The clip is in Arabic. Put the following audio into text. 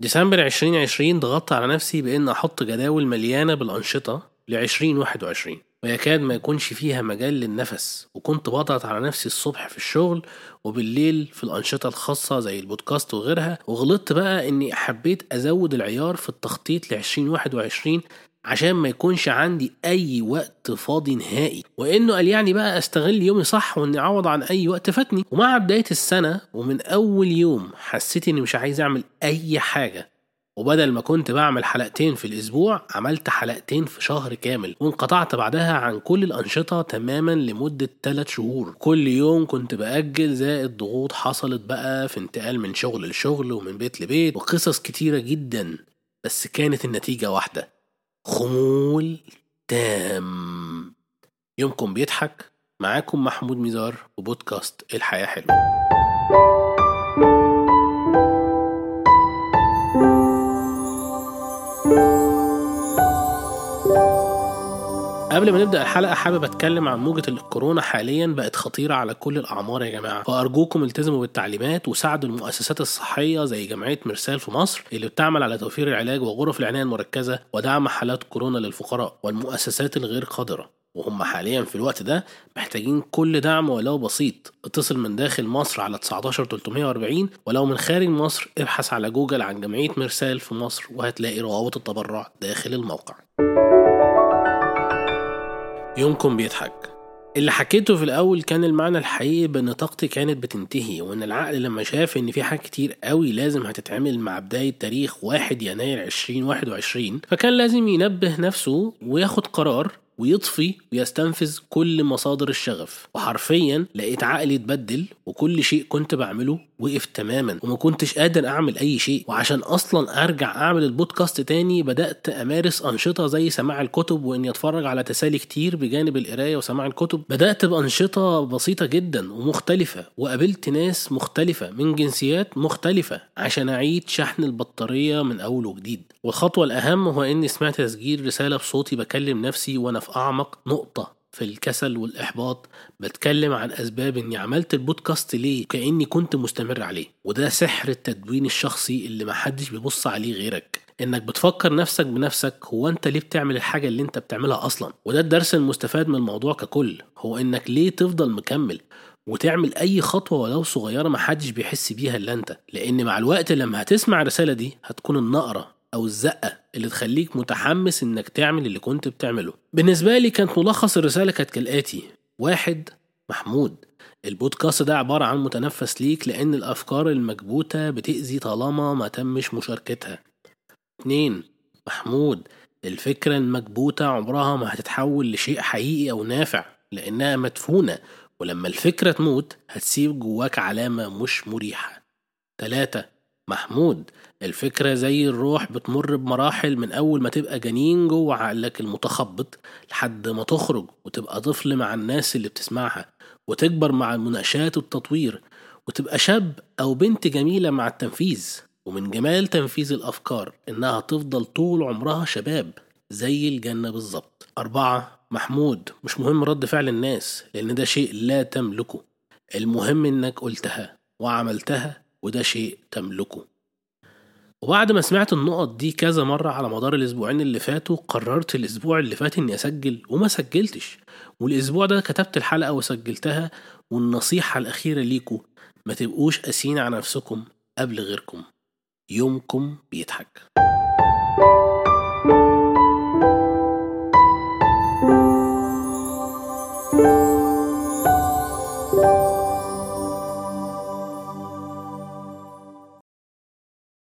ديسمبر 2020 ضغطت على نفسي بإن أحط جداول مليانة بالأنشطة ل 2021 ويكاد ما يكونش فيها مجال للنفس وكنت بضغط على نفسي الصبح في الشغل وبالليل في الأنشطة الخاصة زي البودكاست وغيرها وغلطت بقى إني حبيت أزود العيار في التخطيط ل 2021 عشان ما يكونش عندي أي وقت فاضي نهائي. وإنه قال يعني بقى أستغل يومي صح وإني أعوض عن أي وقت فاتني. ومع بداية السنة ومن أول يوم حسيت إني مش عايز أعمل أي حاجة. وبدل ما كنت بعمل حلقتين في الأسبوع عملت حلقتين في شهر كامل. وانقطعت بعدها عن كل الأنشطة تماما لمدة 3 شهور. كل يوم كنت بأجل زائد ضغوط حصلت بقى في انتقال من شغل لشغل ومن بيت لبيت وقصص كتيرة جدا. بس كانت النتيجة واحدة. خمول تام. يومكم بيضحك معاكم محمود ميزار وبودكاست الحياة حلوة. قبل ما نبدأ الحلقة حابب أتكلم عن موجة الكورونا حاليا بقت خطيرة على كل الأعمار يا جماعة. فأرجوكم التزموا بالتعليمات وساعدوا المؤسسات الصحية زي جمعيه مرسال في مصر اللي بتعمل على توفير العلاج وغرف العناية المركزة ودعم حالات كورونا للفقراء والمؤسسات الغير قادرة. وهم حاليا في الوقت ده محتاجين كل دعم ولو بسيط. اتصل من داخل مصر على 19 340 ولو من خارج مصر ابحث على جوجل عن جمعية مرسال في مصر وهتلاقي روابط التبرع داخل الموقع. يومكم بيضحك. اللي حكيته في الأول كان المعنى الحقيقي بأن طاقتي كانت بتنتهي وإن العقل لما شاف إن في حاجات كتير قوي لازم هتتعمل مع بداية تاريخ 1 يناير 2021 فكان لازم ينبه نفسه وياخد قرار ويطفي ويستنفذ كل مصادر الشغف. وحرفيا لقيت عقلي اتبدل وكل شيء كنت بعمله وقف تماما وما كنتش قادر أعمل أي شيء. وعشان أصلا أرجع أعمل البودكاست تاني بدأت أمارس أنشطة زي سماع الكتب وإني أتفرج على تسالي كتير بجانب القراية وسماع الكتب. بدأت بأنشطة بسيطة جدا ومختلفة. وقابلت ناس مختلفة من جنسيات مختلفة عشان أعيد شحن البطارية من أول وجديد. والخطوة الأهم هو إني سمعت تسجيل رسالة بصوتي بكلم نفسي وأنا في أعمق نقطة في الكسل والإحباط بتكلم عن أسباب إني عملت البودكاست ليه كأني كنت مستمر عليه وده سحر التدوين الشخصي اللي محدش بيبص عليه غيرك. إنك بتفكر نفسك بنفسك هو أنت ليه بتعمل الحاجة اللي أنت بتعملها أصلا؟ وده الدرس المستفاد من الموضوع ككل هو إنك ليه تفضل مكمل؟ وتعمل أي خطوة ولو صغيرة محدش بيحس بيها إلا أنت لأن مع الوقت لما هتسمع الرسالة دي هتكون النقرة أو الزقة اللي تخليك متحمس إنك تعمل اللي كنت بتعمله. بالنسبة لي كانت ملخص الرسالة كانت كالآتي. واحد محمود البودكاست ده عبارة عن متنفس ليك لأن الأفكار المكبوتة بتأذي طالما ما تمش مشاركتها. اتنين محمود الفكرة المكبوتة عمرها ما هتتحول لشيء حقيقي أو نافع لأنها مدفونة ولما الفكرة تموت هتسيب جواك علامة مش مريحة. تلاتة محمود الفكرة زي الروح بتمر بمراحل من أول ما تبقى جنين جوه عقلك المتخبط لحد ما تخرج وتبقى طفل مع الناس اللي بتسمعها وتكبر مع المناقشات والتطوير وتبقى شاب أو بنت جميلة مع التنفيذ ومن جمال تنفيذ الأفكار إنها تفضل طول عمرها شباب زي الجنة بالظبط. أربعة محمود مش مهم رد فعل الناس لأن ده شيء لا تملكه. المهم إنك قلتها وعملتها وده شيء تملكه. وبعد ما سمعت النقط دي كذا مرة على مدار الأسبوعين اللي فاتوا قررت الأسبوع اللي فات إني أسجل وما سجلتش. والأسبوع ده كتبت الحلقة وسجلتها والنصيحة الأخيرة ليكوا ما تبقوش قاسيين على نفسكم قبل غيركم. يومكم بيضحك.